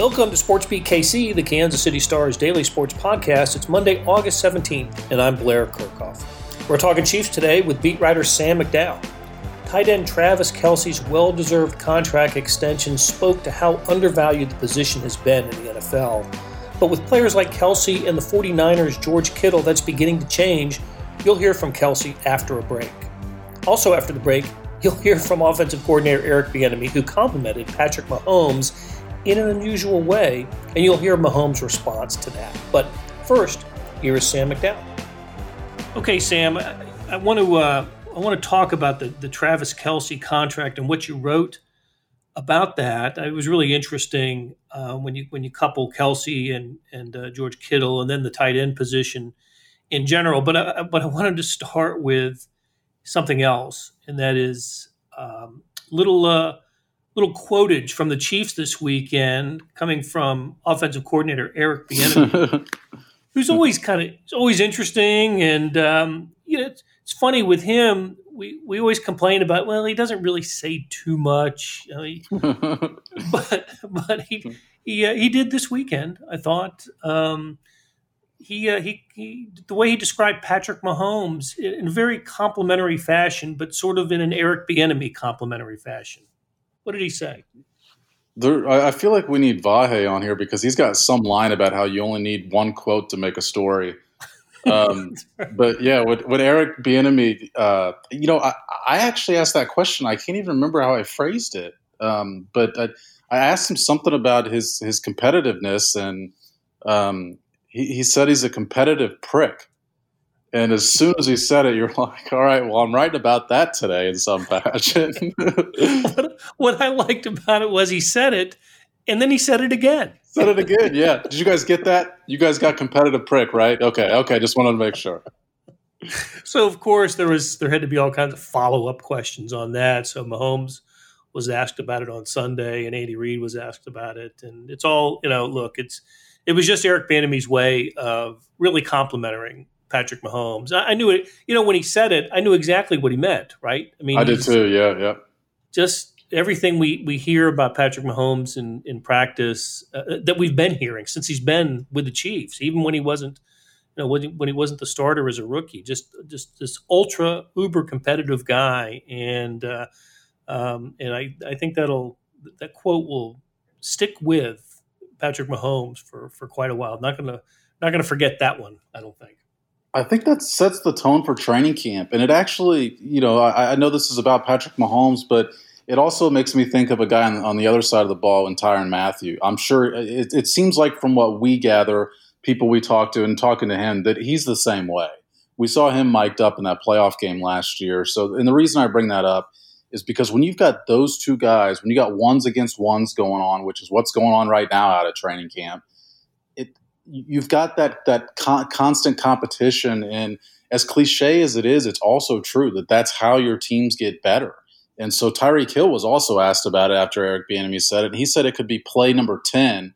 Welcome to Sports Beat KC, the Kansas City Stars daily sports podcast. It's Monday, August 17th, and I'm Blair Kerkhoff. We're talking Chiefs today with beat writer Sam McDowell. Tight end Travis Kelce's well deserved contract extension spoke to how undervalued the position has been in the NFL. But with players like Kelce and the 49ers' George Kittle, that's beginning to change. You'll hear from Kelce after a break. Also, after the break, you'll hear from offensive coordinator Eric Bieniemy, who complimented Patrick Mahomes in an unusual way, and you'll hear Mahomes' response to that. But first, here is Sam McDowell. Okay, Sam, I, I want to uh, I want to talk about the the Travis Kelce contract and what you wrote about that. It was really interesting uh, when you when you couple Kelce and and uh, George Kittle, and then the tight end position in general. But I, but I wanted to start with something else, and that is um, little uh, little quotage from the Chiefs this weekend, coming from offensive coordinator Eric Bieniemy, who's always kind of always interesting, and um, you know it's, it's, funny with him. We we always complain about well he doesn't really say too much, know, he, but but he he uh, he did this weekend. I thought. Um, he, uh, he, he, the way he described Patrick Mahomes in a very complimentary fashion, but sort of in an Eric Bieniemy complimentary fashion. What did he say? There, I feel like we need Vahe on here because he's got some line about how you only need one quote to make a story. Um, but yeah, with, with Eric Bieniemy, uh, you know, I, I, actually asked that question. I can't even remember how I phrased it, um, but I, I, asked him something about his his competitiveness, and um, he, he said he's a competitive prick. And as soon as he said it, you're like, all right, well, I'm writing about that today in some fashion. what, what I liked about it was he said it and then he said it again. Said it again, yeah. Did you guys get that? You guys got competitive prick, right? Okay, okay. Just wanted to make sure. So of course there was there had to be all kinds of follow up questions on that. So Mahomes was asked about it on Sunday, and Andy Reid was asked about it, and it's all you know. Look, it's it was just Eric Bieniemy's way of really complimenting Patrick Mahomes. I, I, knew it. You know, when he said it, I knew exactly what he meant. Right? I mean, I did too. Yeah, yeah. Just everything we we hear about Patrick Mahomes in in practice uh, uh, that we've been hearing since he's been with the Chiefs, even when he wasn't. You know, when he, when he wasn't the starter as a rookie, just just this ultra uber competitive guy, and uh, um, and I I think that'll that quote will stick with Patrick Mahomes for for quite a while. Not gonna not gonna forget that one. I don't think. I think that sets the tone for training camp. And it actually, you know, I, I, know this is about Patrick Mahomes, but it also makes me think of a guy on, on the other side of the ball in Tyrann Mathieu. I'm sure it, it, seems like from what we gather, people we talk to and talking to him, that he's the same way. We saw him mic'd up in that playoff game last year. So, and the reason I bring that up is because when you've got those two guys, when you got ones against ones going on, which is what's going on right now out of training camp, you've got that that con- constant competition, and as cliche as it is, it's also true that that's how your teams get better. And so Tyreek Hill was also asked about it after Eric Bieniemy said it, he said it could be play number ten.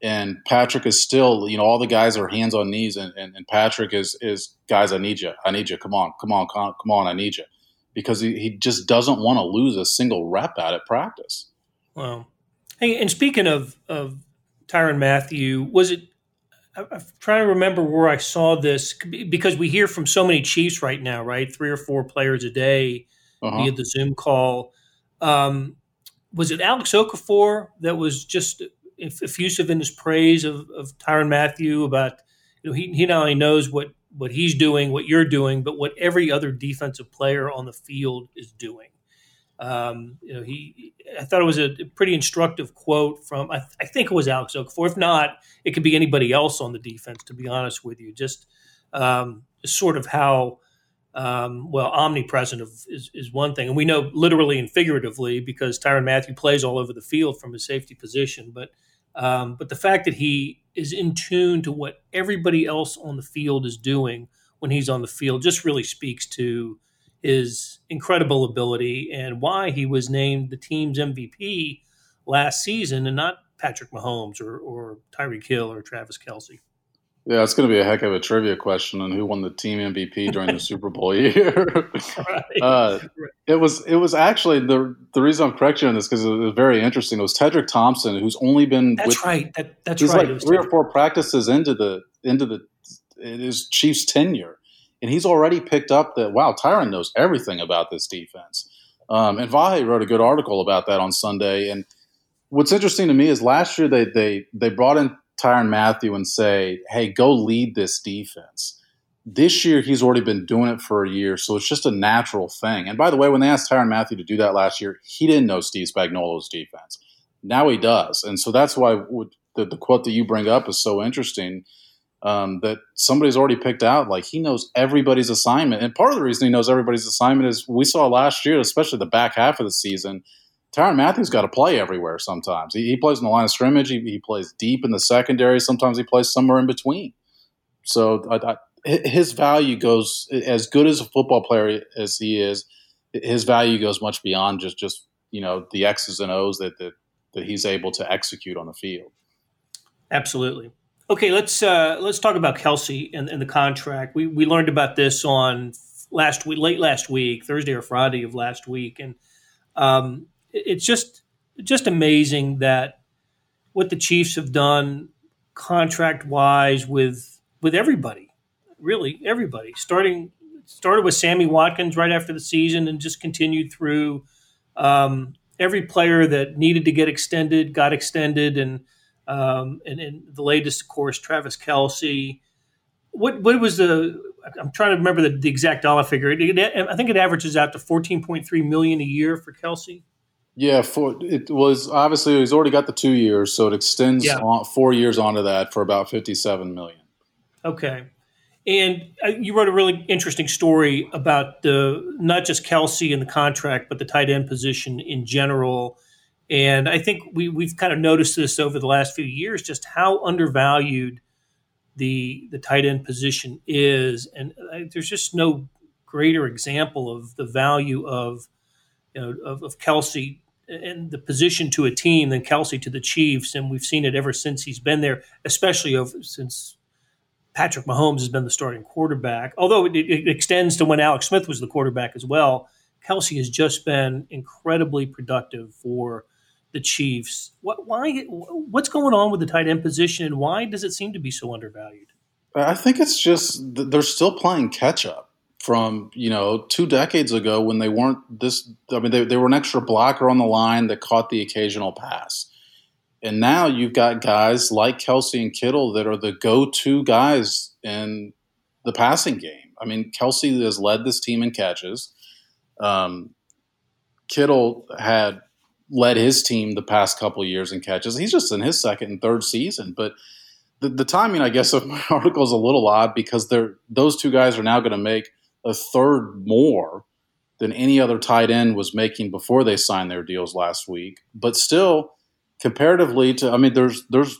And Patrick is still, you know, all the guys are hands on knees, and, and, and Patrick is is guys, I need you, I need you, come on, come on, come on, I need you, because he, he just doesn't want to lose a single rep out at practice. Wow. Hey, and speaking of of Tyrann Mathieu, was it I'm trying to remember where I saw this because we hear from so many Chiefs right now, right? Three or four players a day uh-huh. via the Zoom call. Um, was it Alex Okafor that was just effusive in his praise of, of Tyrann Mathieu about you know he, he not only knows what what he's doing, what you're doing, but what every other defensive player on the field is doing. Um, you know, he. I thought it was a pretty instructive quote from. I, I, think it was Alex Okafor. If not, it could be anybody else on the defense. To be honest with you, just um, sort of how um, well omnipresent of, is, is one thing, and we know literally and figuratively because Tyrann Mathieu plays all over the field from his safety position. But um, but the fact that he is in tune to what everybody else on the field is doing when he's on the field just really speaks to his incredible ability and why he was named the team's MVP last season and not Patrick Mahomes or, or Tyreek Hill or Travis Kelce. Yeah, it's going to be a heck of a trivia question on who won the team MVP during the Super Bowl year. right. uh, it was it was actually the the reason I'm correcting on this because it was very interesting. It was Tedric Thompson who's only been that's with, right. That, that's he's right. like three or four practices into the into the his Chiefs tenure, and he's already picked up that wow, Tyrann knows everything about this defense. Um, and Vahe wrote a good article about that on Sunday. And what's interesting to me is last year they they they brought in Tyrann Mathieu and say, hey, go lead this defense. This year, he's already been doing it for a year, so it's just a natural thing. And by the way, when they asked Tyrann Mathieu to do that last year, he didn't know Steve Spagnuolo's defense. Now he does. And so that's why the, the quote that you bring up is so interesting um, that somebody's already picked out. Like he knows everybody's assignment. And part of the reason he knows everybody's assignment is we saw last year, especially the back half of the season – Tyrann Mathieu's got to play everywhere sometimes. He, he, plays in the line of scrimmage. He, he, plays deep in the secondary. Sometimes he plays somewhere in between. So I, I, his value goes as good as a football player as he is. His value goes much beyond just just you know the X's and O's that that, that he's able to execute on the field. Absolutely. Okay, let's uh, let's talk about Kelce and, and the contract. We we learned about this on last week, late last week, Thursday or Friday of last week, and um, it's just just amazing that what the Chiefs have done contract wise with with everybody, really everybody, starting started with Sammy Watkins right after the season and just continued through. Um, every player that needed to get extended got extended, and um, and, and, the latest, of course, Travis Kelce. What what was the? I'm trying to remember the, the exact dollar figure. It, it, I think it averages out to 14.3 million a year for Kelce. Yeah, for it was obviously he's already got the two years, so it extends yeah. on, four years onto that for about fifty-seven million. Okay, and uh, you wrote a really interesting story about the not just Kelce and the contract, but the tight end position in general. And I think we we've kind of noticed this over the last few years, just how undervalued the the tight end position is, and uh, there's just no greater example of the value of you know of, of Kelce and the position to a team than Kelce to the Chiefs, and we've seen it ever since he's been there, especially over, since Patrick Mahomes has been the starting quarterback. Although it, it, extends to when Alex Smith was the quarterback as well, Kelce has just been incredibly productive for the Chiefs. What, why? What's going on with the tight end position, and why does it seem to be so undervalued? I think it's just they're still playing catch up from you know two decades ago when they weren't this. I mean, they, they were an extra blocker on the line that caught the occasional pass, and now you've got guys like Kelce and Kittle that are the go-to guys in the passing game. I mean, Kelce has led this team in catches. Um, Kittle had led his team the past couple years in catches. He's just in his second and third season, but the, the timing, I guess, of my article is a little odd because they're those two guys are now going to make a third more than any other tight end was making before they signed their deals last week. But still, comparatively to, I mean, there's there's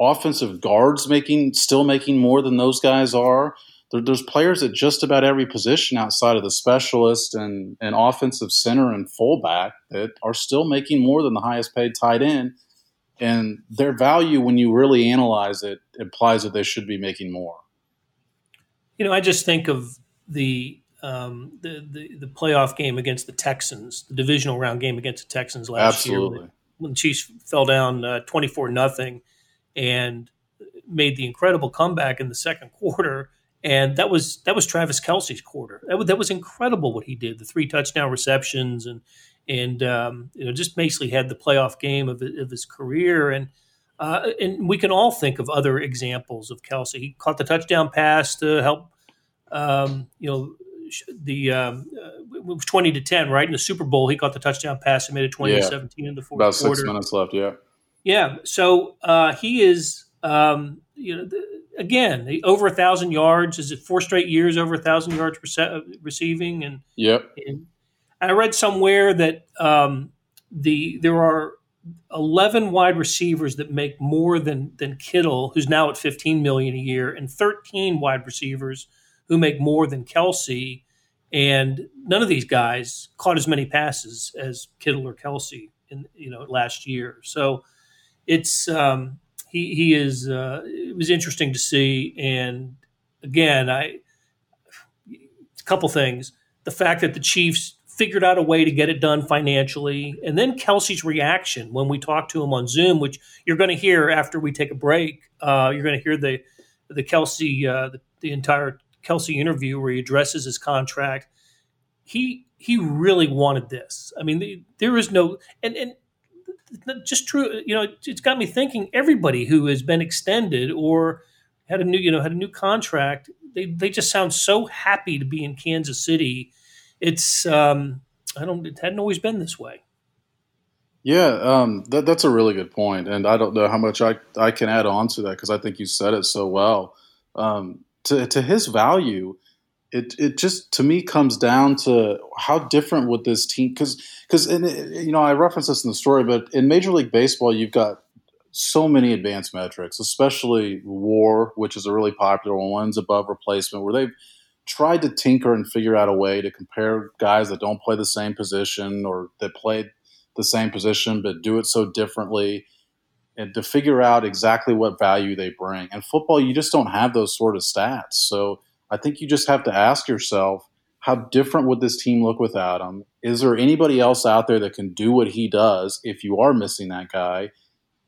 offensive guards making still making more than those guys are. There, there's players at just about every position outside of the specialist and, and offensive center and fullback that are still making more than the highest paid tight end. And their value, when you really analyze it, implies that they should be making more. You know, I just think of the um, the, the, the playoff game against the Texans, the divisional round game against the Texans last Absolutely. year, when the Chiefs fell down uh, twenty four nothing, and made the incredible comeback in the second quarter. And that was that was Travis Kelce's quarter. That was, that was incredible what he did. The three touchdown receptions and and um, you know just basically had the playoff game of, of his career. And uh, and we can all think of other examples of Kelce. He caught the touchdown pass to help um, you know, the um, uh, it was twenty to ten, right? In the Super Bowl, he caught the touchdown pass and made it twenty yeah. to seventeen in the fourth About quarter. six minutes left, yeah. Yeah, so uh, he is, um, you know, the, again over a thousand yards. Is it four straight years over a thousand yards rece- receiving? And yep. And I read somewhere that um, the there are 11 wide receivers that make more than than Kittle, who's now at 15 million a year, and 13 wide receivers who make more than Kelce. And none of these guys caught as many passes as Kittle or Kelce in you know last year. So it's um, he he is. Uh, it was interesting to see, and again, I a couple things. The fact that the Chiefs figured out a way to get it done financially, and then Kelce's reaction when we talked to him on Zoom, which you're going to hear after we take a break. Uh, you're going to hear the the Kelce uh, the, the entire Kelce interview where he addresses his contract. He he really wanted this. I mean, the, there is no and and just true. You know, it's got me thinking. Everybody who has been extended or had a new, you know, had a new contract, they they just sound so happy to be in Kansas City. It's um, I don't. It hadn't always been this way. Yeah, um, that, that's a really good point, and I don't know how much I, I can add on to that because I think you said it so well. Um, to to his value, it it just to me comes down to how different would this team because because uh, you know I reference this in the story, but in Major League Baseball you've got so many advanced metrics, especially WAR, which is a really popular one, one's above replacement, where they've tried to tinker and figure out a way to compare guys that don't play the same position or that played the same position but do it so differently and to figure out exactly what value they bring. And football, you just don't have those sort of stats. So I think you just have to ask yourself, how different would this team look without him? Is there anybody else out there that can do what he does if you are missing that guy?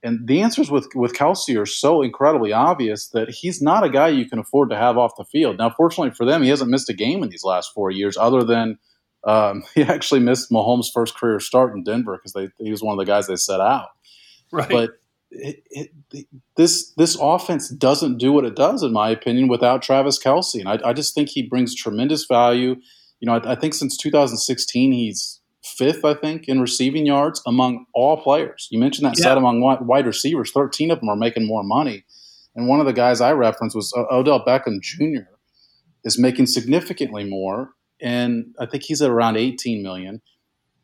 And the answers with with Kelce are so incredibly obvious that he's not a guy you can afford to have off the field. Now, fortunately for them, he hasn't missed a game in these last four years, other than um, he actually missed Mahomes' first career start in Denver because he was one of the guys they set out. Right. But it, it, this this offense doesn't do what it does, in my opinion, without Travis Kelce. and I, I just think he brings tremendous value. You know, I, I, think since 2016 he's fifth, I think, in receiving yards among all players. You mentioned that yeah. set among wide receivers; 13 of them are making more money. And one of the guys I referenced was uh, Odell Beckham Jr. is making significantly more, and I think he's at around 18 million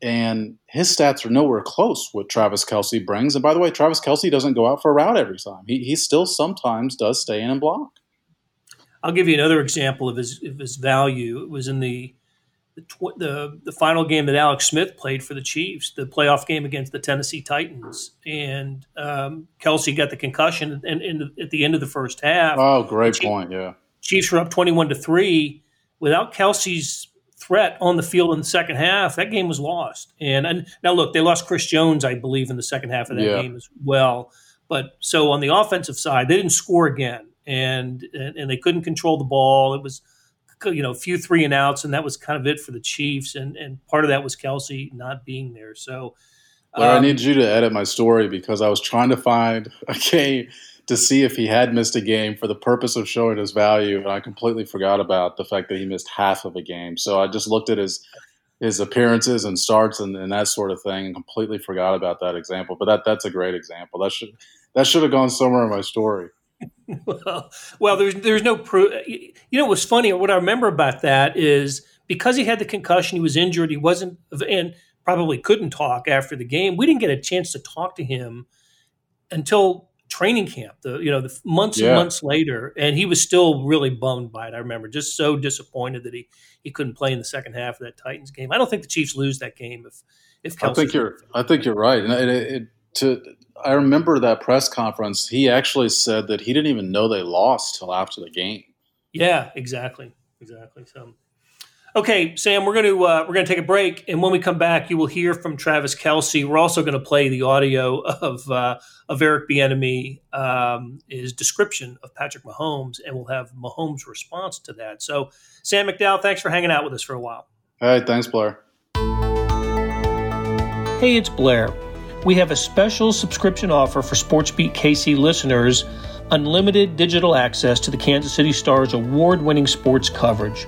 and his stats are nowhere close what Travis Kelce brings. And by the way, Travis Kelce doesn't go out for a route every time. He, he still sometimes does stay in and block. I'll give you another example of his of his value. It was in the the, the, the final game that Alex Smith played for the Chiefs, the playoff game against the Tennessee Titans, and um, Kelce got the concussion and, and, at the end of the first half. Oh, great Chiefs, point! Yeah, Chiefs were up twenty-one to three. Without Kelce's threat on the field in the second half, that game was lost. And, and now look, they lost Chris Jones, I believe, in the second half of that yeah. game as well. But so on the offensive side, they didn't score again, and, and and they couldn't control the ball. It was you know a few three and outs, and that was kind of it for the Chiefs. And and part of that was Kelce not being there. So. Well, um, I need you to edit my story because I was trying to find a game to see if he had missed a game for the purpose of showing his value, and I completely forgot about the fact that he missed half of a game. So I just looked at his his appearances and starts and, and that sort of thing, and completely forgot about that example. But that that's a great example. That should that should have gone somewhere in my story. well, well, there's there's no proof. You know, what's funny? What I remember about that is because he had the concussion, he was injured, he wasn't, and probably couldn't talk after the game. We didn't get a chance to talk to him until training camp, the you know the months yeah. and months later, and he was still really bummed by it. I remember just so disappointed that he he couldn't play in the second half of that Titans game. I don't think the Chiefs lose that game if if Kelce I think you're I think you're right, and it, it, to I remember that press conference. He actually said that he didn't even know they lost till after the game. Yeah, exactly, exactly. So Okay, Sam, we're going to uh, we're going to take a break, and when we come back, you will hear from Travis Kelce. We're also going to play the audio of uh, of Eric Bieniemy, um, his description of Patrick Mahomes, and we'll have Mahomes' response to that. So, Sam McDowell, thanks for hanging out with us for a while. All right, thanks, Blair. Hey, it's Blair. We have a special subscription offer for SportsBeat KC listeners: unlimited digital access to the Kansas City Stars award-winning sports coverage.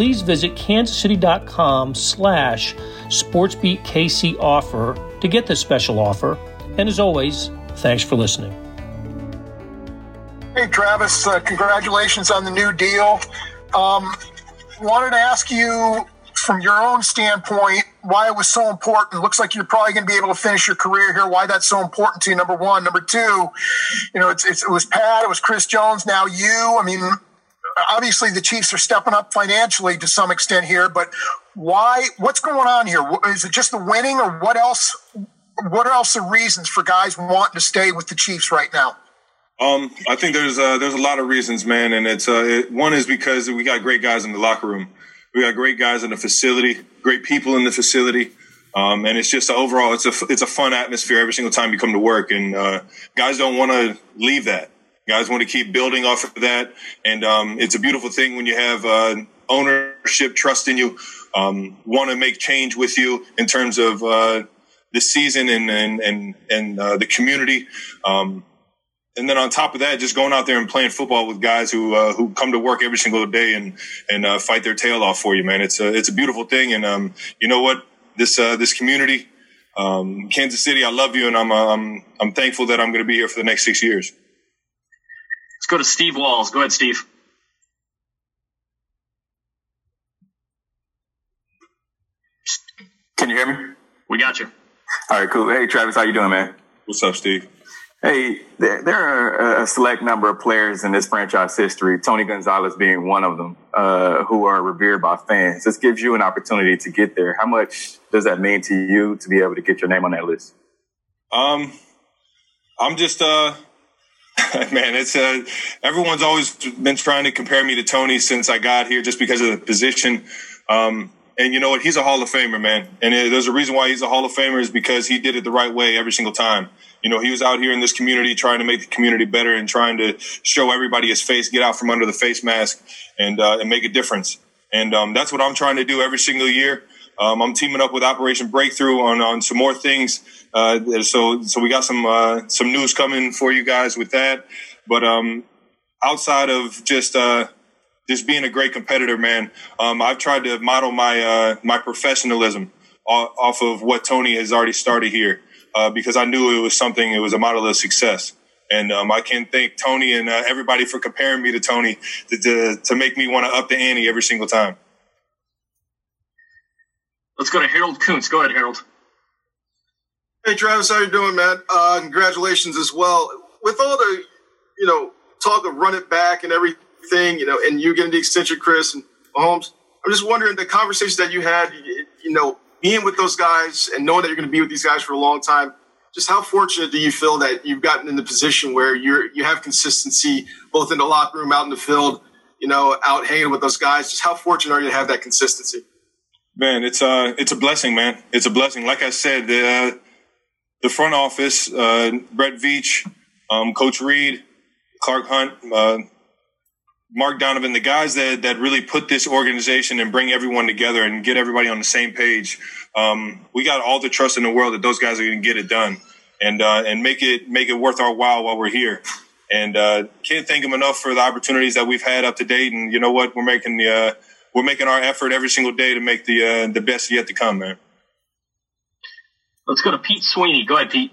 please visit kansascity.com slash sportsbeatkc offer to get this special offer. And as always, thanks for listening. Hey, Travis, uh, congratulations on the new deal. Um, wanted to ask you from your own standpoint why it was so important. Looks like you're probably going to be able to finish your career here. Why that's so important to you? Number one. Number two, you know, it's, it's, it was Pat, it was Chris Jones, now you. I mean, obviously the Chiefs are stepping up financially to some extent here, but why? What's going on here? Is it just the winning, or what else? What are else the reasons for guys wanting to stay with the Chiefs right now? Um, I think there's uh, there's a lot of reasons, man, and it's uh, it, one is because we got great guys in the locker room. We got great guys in the facility, great people in the facility. Um, and it's just overall, it's a it's a fun atmosphere every single time you come to work, and uh, guys don't want to leave that. Guys want to keep building off of that, and um, it's a beautiful thing when you have uh, ownership trust in you, um, want to make change with you in terms of uh, the season and and and, and uh, the community. Um, and then on top of that, just going out there and playing football with guys who uh, who come to work every single day and and uh, fight their tail off for you, man. It's a it's a beautiful thing, and um, you know what? This uh, this community, um, Kansas City, I love you, and I'm uh, I'm I'm thankful that I'm going to be here for the next six years. Let's go to Steve Walls. Go ahead, Steve. Can you hear me? We got you. All right, cool. Hey, Travis, how you doing, man? What's up, Steve? Hey, there, there, are a select number of players in this franchise history, Tony Gonzalez being one of them, uh, who are revered by fans. This gives you an opportunity to get there. How much does that mean to you to be able to get your name on that list? Um, I'm just, uh, man, it's, uh, everyone's always been trying to compare me to Tony since I got here just because of the position. Um, and you know what? He's a Hall of Famer, man. And there's a reason why he's a Hall of Famer is because he did it the right way every single time you know, he was out here in this community trying to make the community better and trying to show everybody his face, get out from under the face mask, and uh, and make a difference. And um, that's what I'm trying to do every single year. Um, I'm teaming up with Operation Breakthrough on on some more things. Uh, so so we got some uh, some news coming for you guys with that. But um, outside of just uh, just being a great competitor, man, um, I've tried to model my uh, my professionalism off of what Tony has already started here uh, because I knew it was something, it was a model of success. And um, I can thank Tony and uh, everybody for comparing me to Tony to, to, to make me want to up the ante every single time. Let's go to Harold Kuntz. Go ahead, Harold. Hey, Travis, how you doing, man? Uh, congratulations as well. With all the, you know, talk of run it back and everything, you know, and you getting the extension, Chris and Mahomes, I'm just wondering the conversations that you had, you know, being with those guys and knowing that you're going to be with these guys for a long time, just how fortunate do you feel that you've gotten in the position where you're you have consistency both in the locker room, out in the field, you know, out hanging with those guys? Just how fortunate are you to have that consistency? Man, it's uh it's a blessing, man. It's a blessing. Like I said, the uh, the front office, uh, Brett Veach, um, Coach Reid, Clark Hunt, uh, Mark Donovan, the guys that, that really put this organization and bring everyone together and get everybody on the same page. Um, we got all the trust in the world that those guys are going to get it done and, uh, and make it, make it worth our while while we're here. And, uh, can't thank them enough for the opportunities that we've had up to date. And you know what? We're making the, uh, we're making our effort every single day to make the, uh, the best yet to come, man. Let's go to Pete Sweeney. Go ahead, Pete.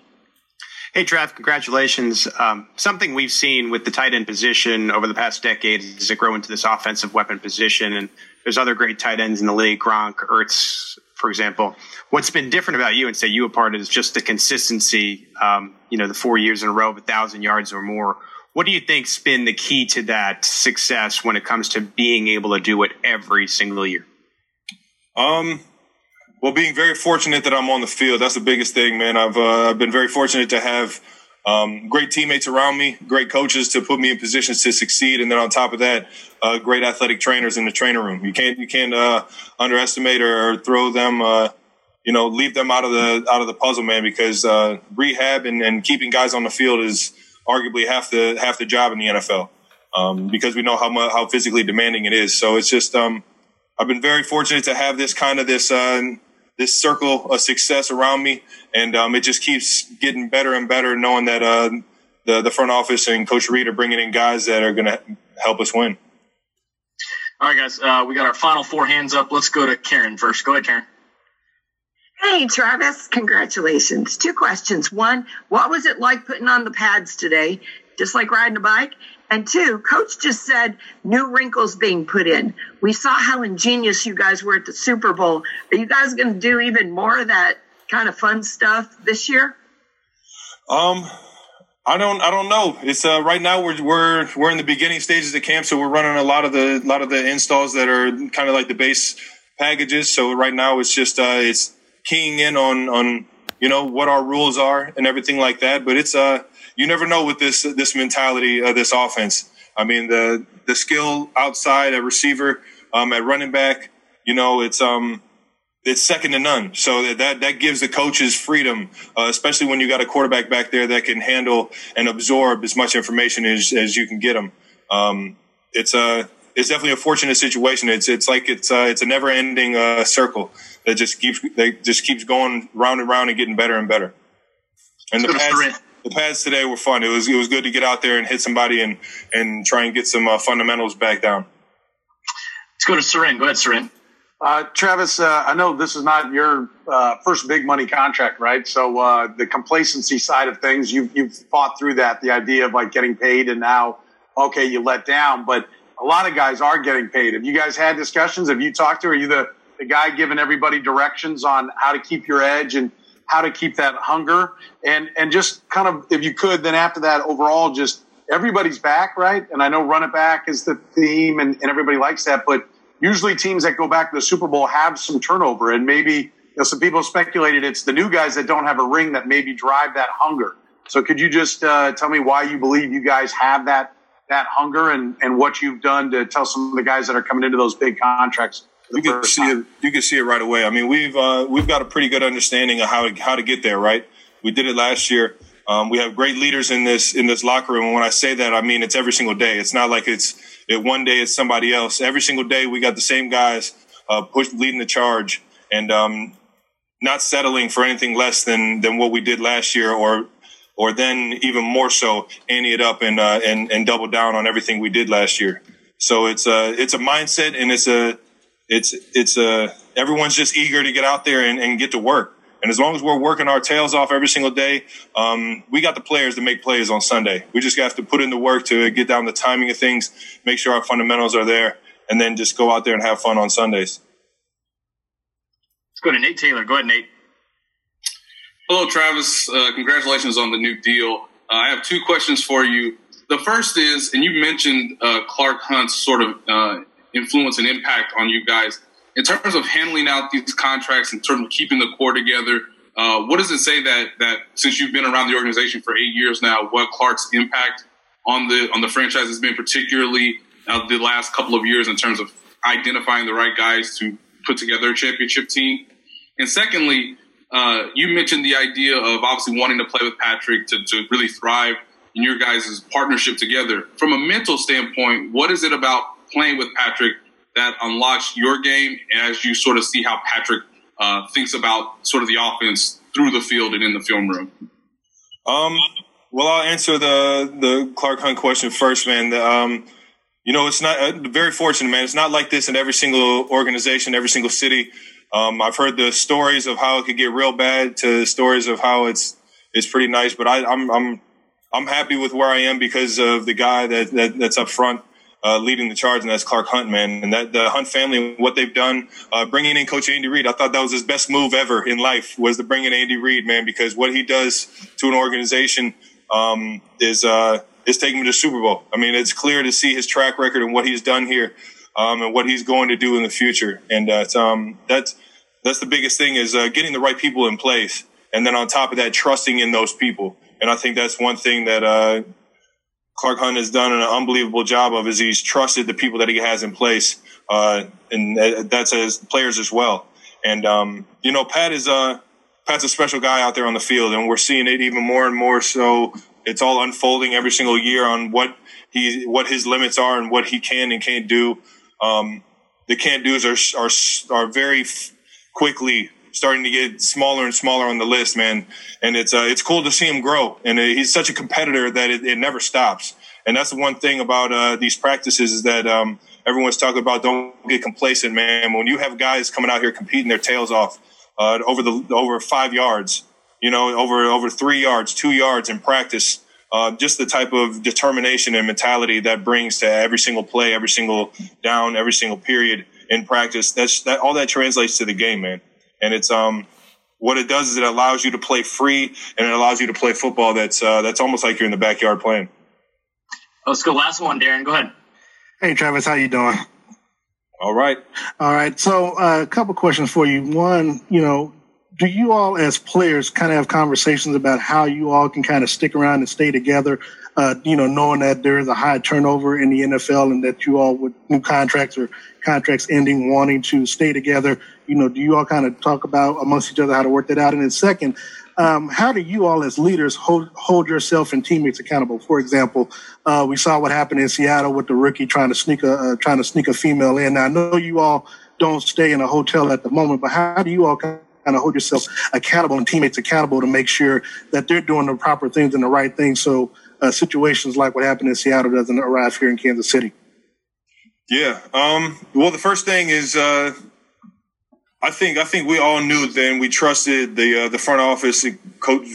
Hey, Trav, congratulations. Um, something we've seen with the tight end position over the past decade is it grow into this offensive weapon position. And there's other great tight ends in the league, Gronk, Ertz, for example. What's been different about you and say you apart is just the consistency, um, you know, the four years in a row of a thousand yards or more. What do you think's been the key to that success when it comes to being able to do it every single year? Um, well, being very fortunate that I'm on the field, that's the biggest thing, man. I've, uh, I've been very fortunate to have um, great teammates around me, great coaches to put me in positions to succeed, and then on top of that, uh, great athletic trainers in the trainer room. You can't you can't uh, underestimate or, or, throw them, uh, you know, leave them out of the out of the puzzle, man. Because uh, rehab and, and, keeping guys on the field is arguably half the half the job in the NFL. Um, because we know how much, how physically demanding it is. So it's just um, I've been very fortunate to have this kind of this uh, this circle of success around me, and um, it just keeps getting better and better, knowing that uh, the the front office and Coach Reid are bringing in guys that are going to help us win. All right, guys, uh, we got our final four hands up. Let's go to Karen first. Go ahead, Karen. Hey, Travis, congratulations. Two questions. One, what was it like putting on the pads today? just like riding a bike. And two, coach just said new wrinkles being put in. We saw how ingenious you guys were at the Super Bowl. Are you guys going to do even more of that kind of fun stuff this year? Um, I don't. I don't know. It's uh, right now we're we're we're in the beginning stages of camp, so we're running a lot of the lot of the installs that are kind of like the base packages. So right now it's just uh, it's keying in on on you know what our rules are and everything like that. But it's uh you never know with this this mentality of this offense. I mean the the skill outside at receiver, um, at running back, you know it's um it's second to none. So that that that gives the coaches freedom, uh, especially when you got a quarterback back there that can handle and absorb as much information as, as you can get them. Um, it's a it's definitely a fortunate situation. It's it's like it's uh, it's a never ending uh, circle that just keeps that just keeps going round and round and getting better and better. And the pads, the pads today were fun. It was it was good to get out there and hit somebody and and try and get some uh, fundamentals back down. Let's go to Soren. Go ahead, Soren. Uh, Travis, uh, I know this is not your uh, first big money contract, right? So uh, the complacency side of things, you've, you've fought through that, the idea of like getting paid and now, okay, you let down. But a lot of guys are getting paid. Have you guys had discussions? Have you talked to? Are you the, the guy giving everybody directions on how to keep your edge and how to keep that hunger? And and just kind of, if you could, then after that, overall, just everybody's back, right? And I know run it back is the theme, and, and everybody likes that, but usually teams that go back to the Super Bowl have some turnover, and maybe you know, some people speculated it's the new guys that don't have a ring that maybe drive that hunger. So could you just uh, tell me why you believe you guys have that that hunger and, and what you've done to tell some of the guys that are coming into those big contracts? You can see time? it. You can see it right away. I mean, we've uh, we've got a pretty good understanding of how to, how to get there. Right, we did it last year. Um, we have great leaders in this in this locker room, and when I say that, I mean it's every single day. It's not like it's it one day it's somebody else. Every single day we got the same guys uh, push leading the charge and um, not settling for anything less than than what we did last year, or or then even more so, ante it up and uh, and and double down on everything we did last year. So it's a it's a mindset, and it's a it's it's a everyone's just eager to get out there and, and get to work. And as long as we're working our tails off every single day, um, we got the players to make plays on Sunday. We just have to put in the work to get down the timing of things, make sure our fundamentals are there, and then just go out there and have fun on Sundays. Let's go to Nate Taylor. Go ahead, Nate. Hello, Travis. Uh, congratulations on the new deal. Uh, I have two questions for you. The first is, and you mentioned uh, Clark Hunt's sort of uh, influence and impact on you guys in terms of handling out these contracts in terms of keeping the core together, uh, what does it say that that since you've been around the organization for eight years now, what Clark's impact on the on the franchise has been, particularly uh, the last couple of years, in terms of identifying the right guys to put together a championship team? And secondly, uh, you mentioned the idea of obviously wanting to play with Patrick to, to really thrive in your guys' partnership together. From a mental standpoint, what is it about playing with Patrick that unlocks your game as you sort of see how Patrick uh, thinks about sort of the offense through the field and in the film room? Um, well, I'll answer the the Clark Hunt question first, man. The, um, you know, it's not uh, very fortunate, man. It's not like this in every single organization, every single city. Um, I've heard the stories of how it could get real bad to stories of how it's it's pretty nice. But I, I'm I'm I'm happy with where I am because of the guy that, that that's up front uh, leading the charge, and that's Clark Hunt, man. And that the Hunt family, what they've done, uh, bringing in Coach Andy Reid, I thought that was his best move ever in life was to bring in Andy Reid, man, because what he does to an organization um, is uh, is taking him to Super Bowl. I mean, it's clear to see his track record and what he's done here, um, and what he's going to do in the future. And uh, um, that's that's the biggest thing is uh, getting the right people in place, and then on top of that, trusting in those people. And I think that's one thing that uh, Clark Hunt has done an unbelievable job of is he's trusted the people that he has in place, uh, and that's as players as well. And um, you know, Pat is a Pat's a special guy out there on the field, and we're seeing it even more and more. So it's all unfolding every single year on what he what his limits are and what he can and can't do. Um, the can't do's are are are very quickly starting to get smaller and smaller on the list, man. And it's uh, it's cool to see him grow. And uh, he's such a competitor that it, it, never stops. And that's the one thing about uh, these practices is that um, everyone's talking about don't get complacent, man. When you have guys coming out here competing their tails off uh, over the over five yards, you know, over over three yards, two yards in practice. uh, just the type of determination and mentality that brings to every single play, every single down, every single period in practice. That's that all that translates to the game, man. And it's um what it does is it allows you to play free and it allows you to play football that's uh, that's almost like you're in the backyard playing. Let's go. Last one, Darren. Go ahead. Hey, Travis, how you doing? All right. All right. So, uh, a couple questions for you. One, you know, do you all as players kind of have conversations about how you all can kind of stick around and stay together? Uh, you know, knowing that there is a high turnover in the NFL and that you all with new contracts or contracts ending, wanting to stay together. You know, do you all kind of talk about amongst each other how to work that out? And then second, um, how do you all as leaders hold, hold yourself and teammates accountable? For example, uh, we saw what happened in Seattle with the rookie trying to sneak a uh, trying to sneak a female in. Now, I know you all don't stay in a hotel at the moment, but how do you all kind of hold yourself accountable and teammates accountable to make sure that they're doing the proper things and the right things so uh, situations like what happened in Seattle doesn't arrive here in Kansas City? Yeah. Um, well, the first thing is uh, I think I think we all knew then. We trusted the uh, the front office, Coach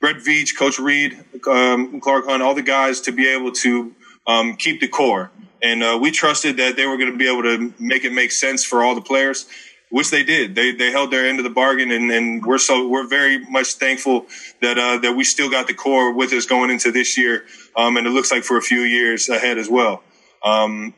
Brett Veach, Coach Reid, um, Clark Hunt, all the guys to be able to um, keep the core, and uh, we trusted that they were going to be able to make it make sense for all the players, which they did. They they held their end of the bargain, and, and we're so we're very much thankful that uh, that we still got the core with us going into this year, um, and it looks like for a few years ahead as well. Um,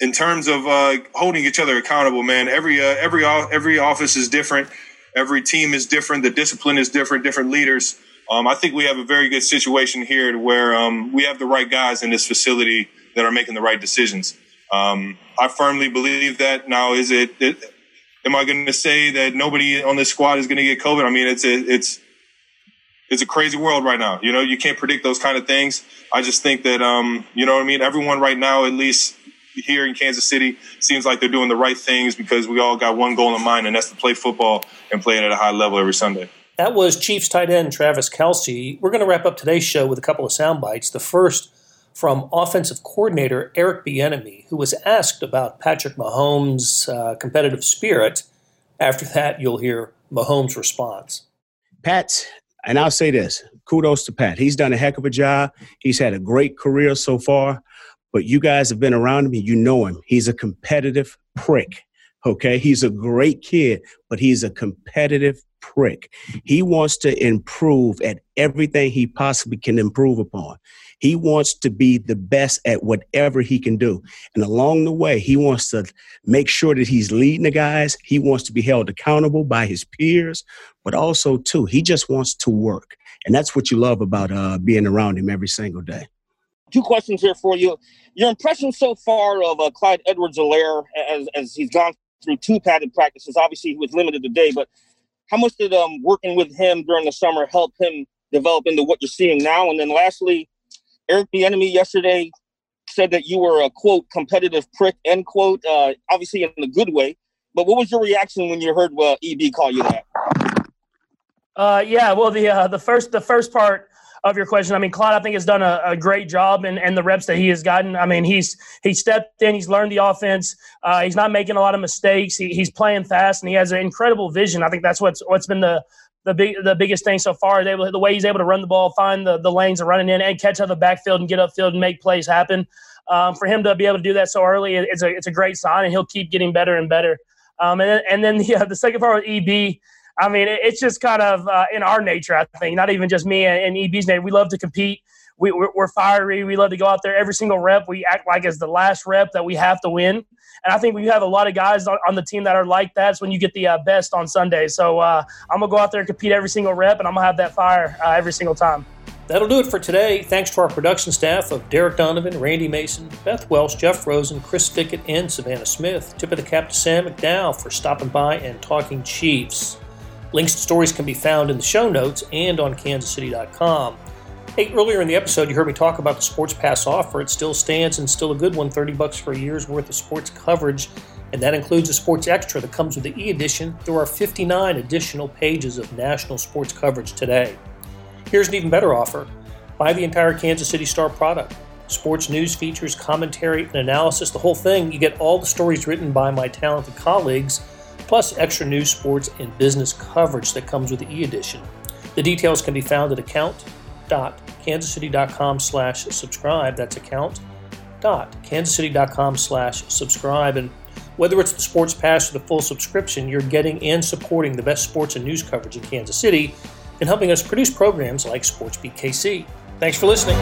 in terms of uh, holding each other accountable, man, every uh, every every office is different. Every team is different. The discipline is different. Different leaders. Um, I think we have a very good situation here where um, we have the right guys in this facility that are making the right decisions. Um, I firmly believe that. Now, is it? it am I going to say that nobody on this squad is going to get COVID? I mean, it's a, it's it's a crazy world right now. You know, you can't predict those kind of things. I just think that um, you know what I mean. Everyone right now, at least here in Kansas City seems like they're doing the right things because we all got one goal in mind, and that's to play football and play it at a high level every Sunday. That was Chiefs tight end Travis Kelce. We're going to wrap up today's show with a couple of sound bites. The first from offensive coordinator Eric Bieniemy, who was asked about Patrick Mahomes' uh, competitive spirit. After that, you'll hear Mahomes' response. Pat, and I'll say this kudos to Pat. He's done a heck of a job. He's had a great career so far but you guys have been around him. You know him. He's a competitive prick. Okay. He's a great kid, but he's a competitive prick. He wants to improve at everything he possibly can improve upon. He wants to be the best at whatever he can do. And along the way, he wants to make sure that he's leading the guys. He wants to be held accountable by his peers, but also, too, he just wants to work. And that's what you love about uh, being around him every single day two questions here for you. Your impression so far of uh, Clyde Edwards-Helaire as, as he's gone through two padded practices. Obviously, he was limited today, but how much did um, working with him during the summer help him develop into what you're seeing now? And then lastly, Eric Bieniemy yesterday said that you were a quote competitive prick end quote. Uh, obviously in a good way, but what was your reaction when you heard uh, EB call you that? Uh, yeah, well, the uh, the first the first part of your question. I mean, Clyde, I think has done a, a great job and and the reps that he has gotten. I mean, he's he stepped in, he's learned the offense. Uh, he's not making a lot of mistakes. He, he's playing fast, and he has an incredible vision. I think that's what's what's been the the big the biggest thing so far. is Able, the way he's able to run the ball, find the, the lanes of running in, and catch out the backfield and get upfield and make plays happen. Um, for him to be able to do that so early, it's a it's a great sign, and he'll keep getting better and better. Um, and then, and then the, uh, the second part with EB, I mean, it's just kind of uh, in our nature, I think, not even just me and, EB's nature. We love to compete. We, we're, we're, fiery. We love to go out there every single rep. We act like it's the last rep that we have to win. And I think we have a lot of guys on, on the team that are like that. It's when you get the uh, best on Sunday. So uh, I'm going to go out there and compete every single rep, and I'm going to have that fire uh, every single time. That'll do it for today. Thanks to our production staff of Derek Donovan, Randy Mason, Beth Welsh, Jeff Rosen, Chris Fickett, and Savannah Smith. Tip of the cap to Sam McDowell for stopping by and talking Chiefs. Links to stories can be found in the show notes and on kansascity.com. Hey, earlier in the episode, you heard me talk about the Sports Pass offer. It still stands and still a good one 30 bucks for a year's worth of sports coverage. And that includes a sports extra that comes with the e edition. There are 59 additional pages of national sports coverage today. Here's an even better offer buy the entire Kansas City Star product. Sports news features, commentary, and analysis, the whole thing. You get all the stories written by my talented colleagues plus extra news, sports, and business coverage that comes with the e edition. The details can be found at account account.kansascity.com slash subscribe. That's account.kansascity.com slash subscribe. And whether it's the Sports Pass or the full subscription, you're getting and supporting the best sports and news coverage in Kansas City and helping us produce programs like Sports Beat KC. Thanks for listening.